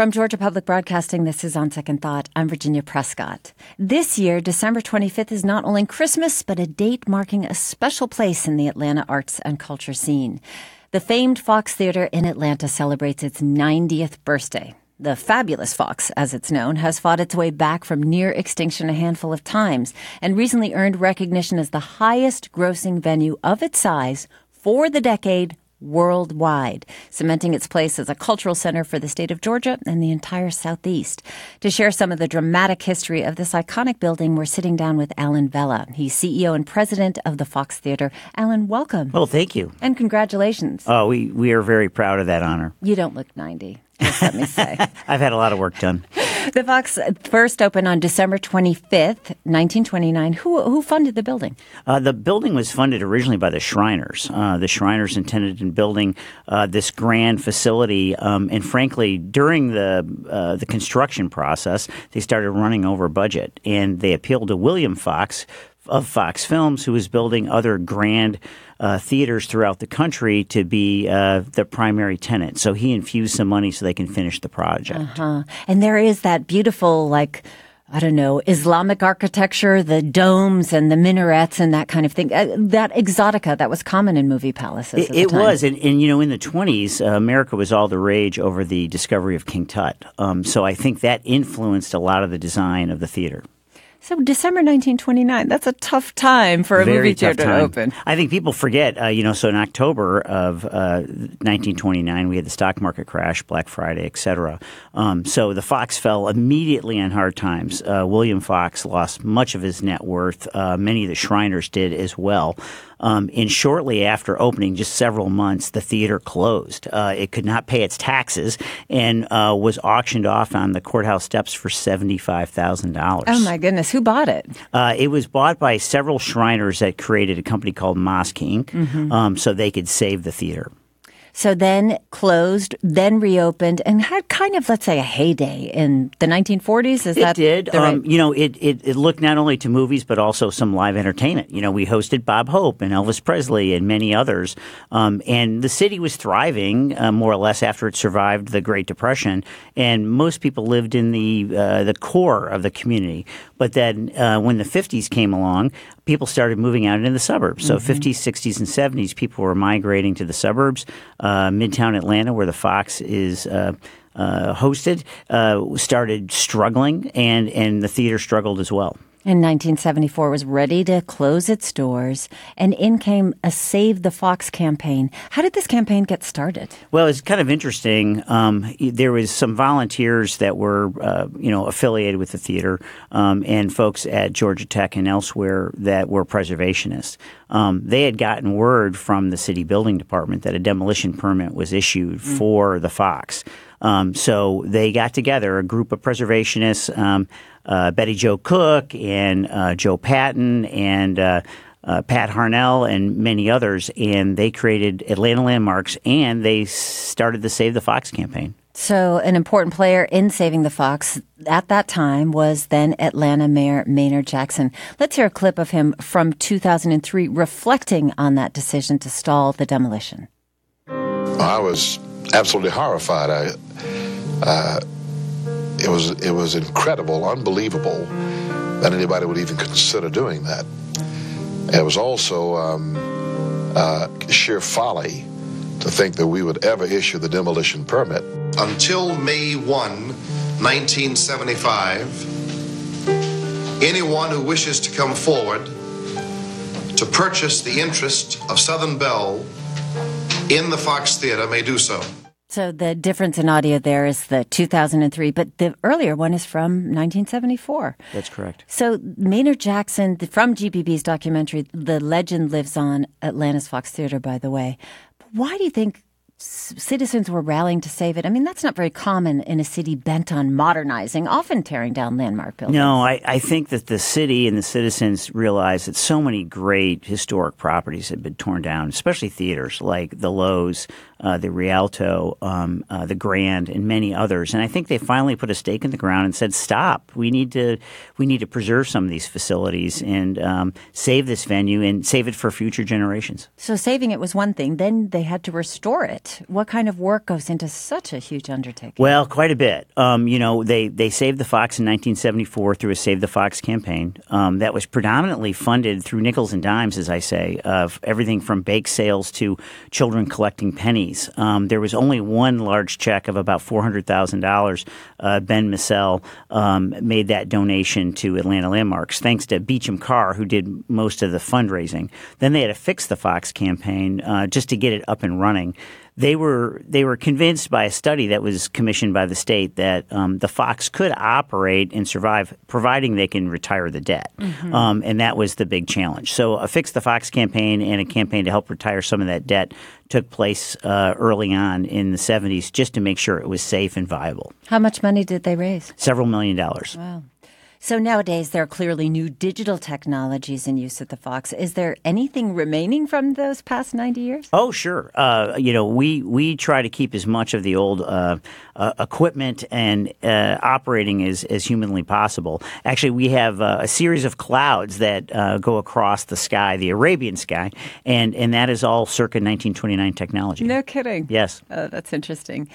From Georgia Public Broadcasting, this is On Second Thought. I'm Virginia Prescott. This year, December 25th is not only Christmas, but a date marking a special place in the Atlanta arts and culture scene. The famed Fox Theater in Atlanta celebrates its 90th birthday. The fabulous Fox, as it's known, has fought its way back from near extinction a handful of times and recently earned recognition as the highest grossing venue of its size for the decade worldwide, cementing its place as a cultural center for the state of Georgia and the entire Southeast. To share some of the dramatic history of this iconic building, we're sitting down with Alan Vella. He's CEO and president of the Fox Theater. Alan, welcome. Well, thank you. And congratulations. Oh, we, we are very proud of that honor. You don't look 90 let me say. I've had a lot of work done. The Fox first opened on December 25th, 1929. Who, who funded the building? Uh, the building was funded originally by the Shriners. Uh, the Shriners intended in building uh, this grand facility, um, and frankly, during the uh, the construction process, they started running over budget, and they appealed to William Fox, of Fox Films, who was building other grand uh, theaters throughout the country to be uh, the primary tenant. So he infused some money so they can finish the project. Uh-huh. And there is that beautiful, like, I don't know, Islamic architecture, the domes and the minarets and that kind of thing. Uh, that exotica that was common in movie palaces. It, it was, and, and, you know, in the twenties, uh, America was all the rage over the discovery of King Tut. Um, so I think that influenced a lot of the design of the theater. So December 1929, that's a tough time for a Very movie theater to open. I think people forget, uh, you know, so in October of uh, 1929, we had the stock market crash, Black Friday, et cetera. Um, so the Fox fell immediately on hard times. Uh, William Fox lost much of his net worth. Uh, many of the Shriners did as well. Um, and shortly after opening, just several months, the theater closed. Uh, it could not pay its taxes and uh, was auctioned off on the courthouse steps for seventy-five thousand dollars. Oh my goodness! Who bought it? Uh, it was bought by several Shriners that created a company called Mosque Inc. Mm-hmm. Um, so they could save the theater. So then closed, then reopened, and had kind of, let's say, a heyday in the 1940s. Is it that did? Right? Um, you know, it, it, it looked not only to movies but also some live entertainment. You know, we hosted Bob Hope and Elvis Presley and many others, um, and the city was thriving uh, more or less after it survived the Great Depression. And most people lived in the uh, the core of the community. But then uh, when the 50s came along, people started moving out into the suburbs. So mm-hmm. 50s, 60s, and 70s, people were migrating to the suburbs. Uh, Midtown Atlanta, where the Fox is. Uh, uh, hosted uh, started struggling, and and the theater struggled as well. In 1974, was ready to close its doors, and in came a Save the Fox campaign. How did this campaign get started? Well, it's kind of interesting. Um, there was some volunteers that were, uh, you know, affiliated with the theater, um, and folks at Georgia Tech and elsewhere that were preservationists. Um, they had gotten word from the city building department that a demolition permit was issued mm. for the Fox. Um, so they got together, a group of preservationists, um, uh, Betty Jo Cook and uh, Joe Patton and uh, uh, Pat Harnell and many others, and they created Atlanta Landmarks and they started the Save the Fox campaign. So, an important player in saving the fox at that time was then Atlanta Mayor Maynard Jackson. Let's hear a clip of him from 2003 reflecting on that decision to stall the demolition. I was absolutely horrified. I, uh, it was it was incredible, unbelievable that anybody would even consider doing that. It was also um, uh, sheer folly to think that we would ever issue the demolition permit. Until May 1, 1975, anyone who wishes to come forward to purchase the interest of Southern Bell in the Fox Theater may do so. So the difference in audio there is the 2003, but the earlier one is from 1974. That's correct. So Maynard Jackson from GPB's documentary, The Legend Lives On, Atlanta's Fox Theater, by the way. Why do you think citizens were rallying to save it. I mean, that's not very common in a city bent on modernizing, often tearing down landmark buildings. No, I, I think that the city and the citizens realized that so many great historic properties had been torn down, especially theaters like the Loews, uh, the Rialto, um, uh, the Grand, and many others. And I think they finally put a stake in the ground and said, "Stop! We need to we need to preserve some of these facilities and um, save this venue and save it for future generations." So saving it was one thing. Then they had to restore it. What kind of work goes into such a huge undertaking? Well, quite a bit. Um, you know, they they saved the Fox in 1974 through a Save the Fox campaign um, that was predominantly funded through nickels and dimes, as I say, of everything from bake sales to children collecting pennies. Um, there was only one large check of about four hundred thousand uh, dollars. Ben Massell um, made that donation to Atlanta Landmarks, thanks to Beauchamp Carr, who did most of the fundraising. Then they had to fix the Fox campaign uh, just to get it up and running they were they were convinced by a study that was commissioned by the state that um, the Fox could operate and survive, providing they can retire the debt, mm-hmm. um, and that was the big challenge. So a fix the Fox campaign and a campaign to help retire some of that debt took place uh, early on in the 70s just to make sure it was safe and viable. How much money did they raise? Several million dollars. Wow. So nowadays, there are clearly new digital technologies in use at the Fox. Is there anything remaining from those past 90 years? Oh, sure. Uh, you know, we, we try to keep as much of the old uh, uh, equipment and uh, operating as, as humanly possible. Actually, we have uh, a series of clouds that uh, go across the sky, the Arabian sky, and, and that is all circa 1929 technology. No kidding. Yes. Oh, that's interesting.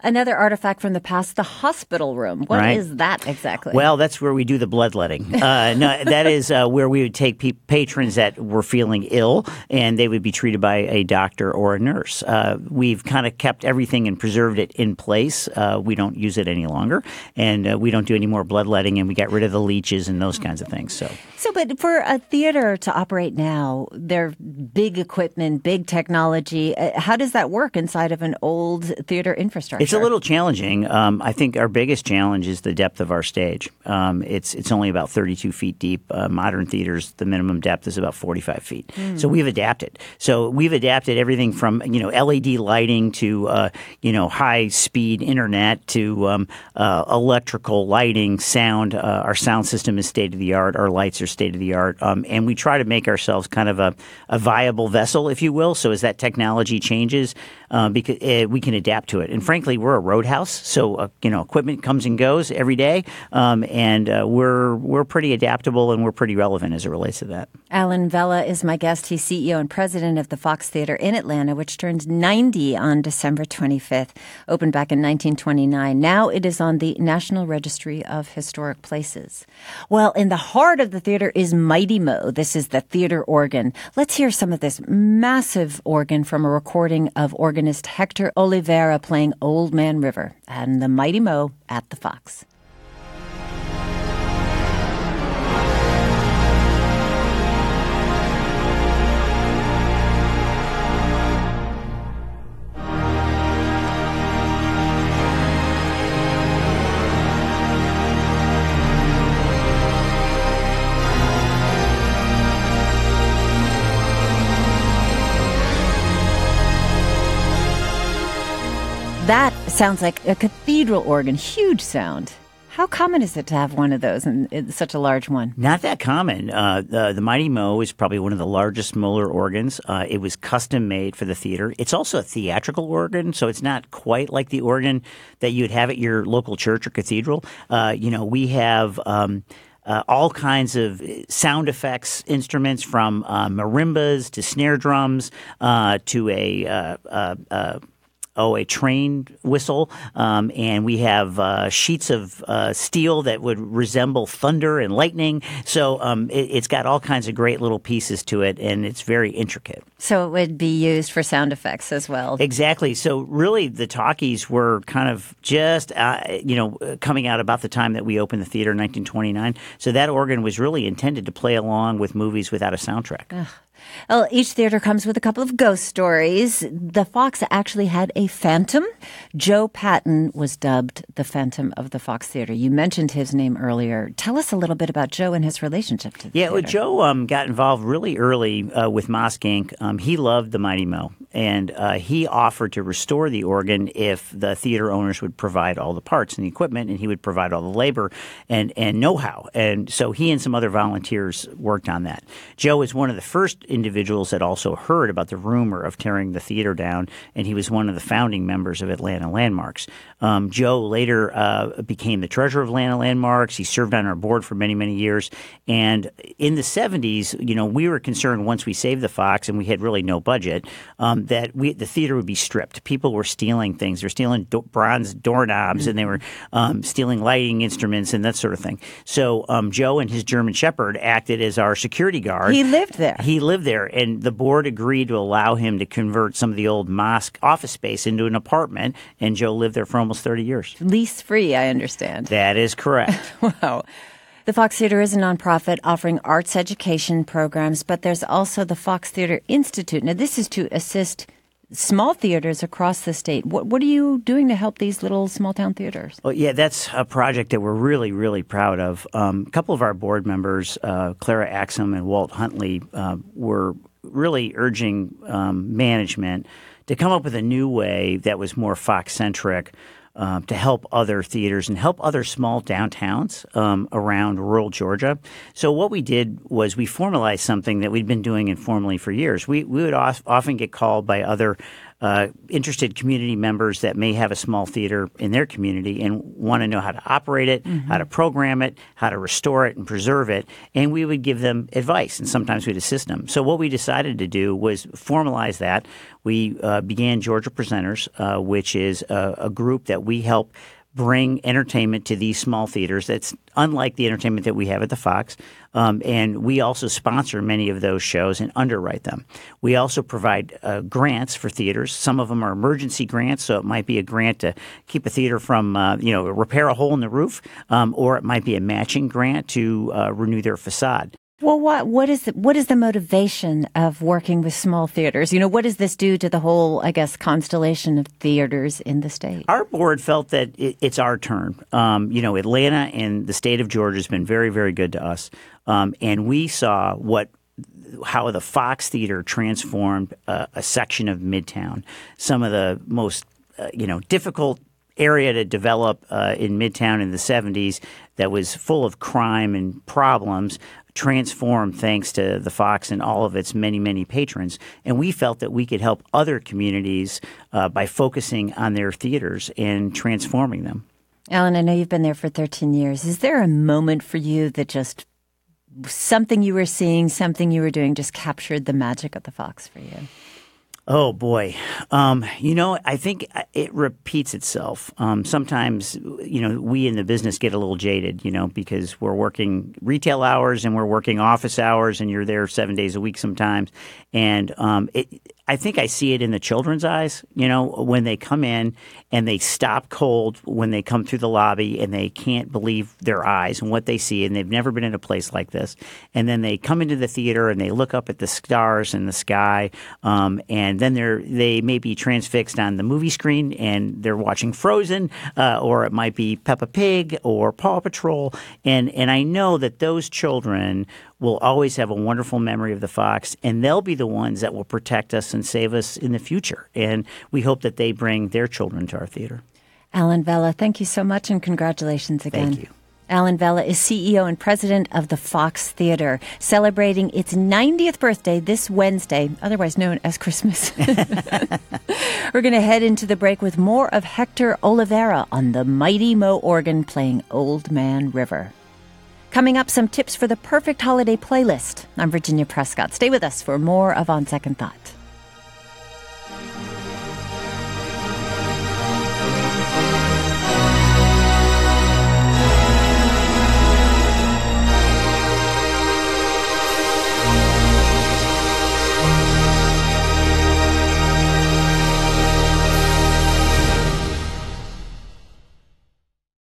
Another artifact from the past, the hospital room. What right. is that exactly? Well, that's where we do the bloodletting. Uh, no, that is uh, where we would take pe- patrons that were feeling ill, and they would be treated by a doctor or a nurse. Uh, we've kind of kept everything and preserved it in place. Uh, we don't use it any longer, and uh, we don't do any more bloodletting, and we got rid of the leeches and those kinds of things. So, so, but for a theater to operate now, they're big equipment, big technology. Uh, how does that work inside of an old theater infrastructure? It's a little challenging. Um, I think our biggest challenge is the depth of our stage. Um, it's it's only about 32 feet deep. Uh, modern theaters, the minimum depth is about 45 feet. Mm. So we've adapted. So we've adapted everything from you know LED lighting to uh, you know high speed internet to um, uh, electrical lighting, sound. Uh, our sound system is state of the art. Our lights are state of the art, um, and we try to make ourselves kind of a, a viable vessel, if you will. So as that technology changes, uh, because uh, we can adapt to it. And frankly, we're a roadhouse, so you know equipment comes and goes every day, um, and we're we're pretty adaptable and we're pretty relevant as it relates to that. Alan Vella is my guest. He's CEO and president of the Fox Theater in Atlanta, which turned 90 on December 25th. Opened back in 1929. Now it is on the National Registry of Historic Places. Well, in the heart of the theater is Mighty Mo. This is the theater organ. Let's hear some of this massive organ from a recording of organist Hector Olivera playing Old Man River and the Mighty Mo at the Fox. Sounds like a cathedral organ, huge sound. How common is it to have one of those and such a large one? Not that common. Uh, the, the, Mighty Mo is probably one of the largest Möller organs. Uh, it was custom made for the theater. It's also a theatrical organ, so it's not quite like the organ that you'd have at your local church or cathedral. Uh, you know, we have. Um, uh, all kinds of sound effects instruments from uh, marimbas to snare drums uh, to a uh, uh, uh, oh, a train whistle, um, and we have uh, sheets of uh, steel that would resemble thunder and lightning. So um, it, has got all kinds of great little pieces to it, and it's very intricate. So it would be used for sound effects as well. Exactly. So really, the talkies were kind of just uh, you know coming out about the time that we opened the theater in 1929. So that organ was really intended to play along with movies without a soundtrack. Ugh. Well, each theater comes with a couple of ghost stories. The Fox actually had a phantom. Joe Patton was dubbed the Phantom of the Fox Theater. You mentioned his name earlier. Tell us a little bit about Joe and his relationship to the yeah, theater. well, Joe um, got involved really early uh, with Mosque Inc. Um, he loved the Mighty Mo, and uh, he offered to restore the organ if the theater owners would provide all the parts and the equipment, and he would provide all the labor and, and know-how. And so he and some other volunteers worked on that. Joe was one of the first individuals that also heard about the rumor of tearing the theater down, and he was one of the founding members of Atlanta Landmarks. Um, Joe later uh, became the treasurer of Atlanta Landmarks. He served on our board for many, many years. And in the 70s, you know, we were concerned once we saved the Fox and we had really no budget um, that we, the theater would be stripped. People were stealing things. They're stealing do- bronze doorknobs mm-hmm. and they were um, stealing lighting instruments and that sort of thing. So um, Joe and his German Shepherd acted as our security guard. He lived there. He lived there. And the board agreed to allow him to convert some of the old mosque office space into an apartment. And Joe lived there for almost 30 years. Lease free, I understand. That is correct. wow. The Fox Theater is a nonprofit offering arts education programs, but there's also the Fox Theater Institute. Now, this is to assist small theaters across the state. What, what are you doing to help these little small town theaters? Well, yeah, that's a project that we're really, really proud of. Um, a couple of our board members, uh, Clara Axam and Walt Huntley, uh, were really urging um, management to come up with a new way that was more Fox centric um, to help other theaters and help other small downtowns um, around rural Georgia. So what we did was we formalized something that we'd been doing informally for years. We we would often get called by other uh, interested community members that may have a small theater in their community and want to know how to operate it, mm-hmm. how to program it, how to restore it and preserve it. And we would give them advice, and sometimes we'd assist them. So, what we decided to do was formalize that. We uh, began Georgia Presenters, uh, which is a, a group that we help bring entertainment to these small theaters. That's unlike the entertainment that we have at the Fox. Um, and we also sponsor many of those shows and underwrite them. We also provide uh, grants for theaters. Some of them are emergency grants, so it might be a grant to keep a theater from, uh, you know, repair a hole in the roof, um, or it might be a matching grant to uh, renew their facade. Well, what what is the, what is the motivation of working with small theaters? You know, what does this do to the whole, I guess, constellation of theaters in the state? Our board felt that it, it's our turn. Um, you know, Atlanta and the state of Georgia has been very, very good to us, um, and we saw what how the Fox Theater transformed uh, a section of Midtown. Some of the most uh, you know difficult area to develop uh, in Midtown in the 70s that was full of crime and problems transformed thanks to the Fox and all of its many, many patrons. And we felt that we could help other communities uh, by focusing on their theaters and transforming them. Alan, I know you've been there for 13 years. Is there a moment for you that just something you were seeing, something you were doing just captured the magic of the Fox for you? Oh boy, um, you know, I think it repeats itself. Um, sometimes, you know, we in the business get a little jaded, you know, because we're working retail hours and we're working office hours, and you're there seven days a week sometimes, and um, it I think I see it in the children's eyes, you know, when they come in and they stop cold when they come through the lobby and they can't believe their eyes and what they see and they've never been in a place like this. And then they come into the theater and they look up at the stars in the sky um, and then they're they may be transfixed on the movie screen and they're watching Frozen uh, or it might be Peppa Pig or Paw Patrol and and I know that those children will always have a wonderful memory of the fox, and they'll be the ones that will protect us and save us in the future. And we hope that they bring their children to our theater. Alan Vella, thank you so much and congratulations again. Thank you. Alan Vella is CEO and president of the Fox Theater, celebrating its 90th birthday this Wednesday, otherwise known as Christmas. We're going to head into the break with more of Hector Olivera on the mighty Mo organ playing Old Man River. Coming up, some tips for the perfect holiday playlist. I'm Virginia Prescott. Stay with us for more of On Second Thought.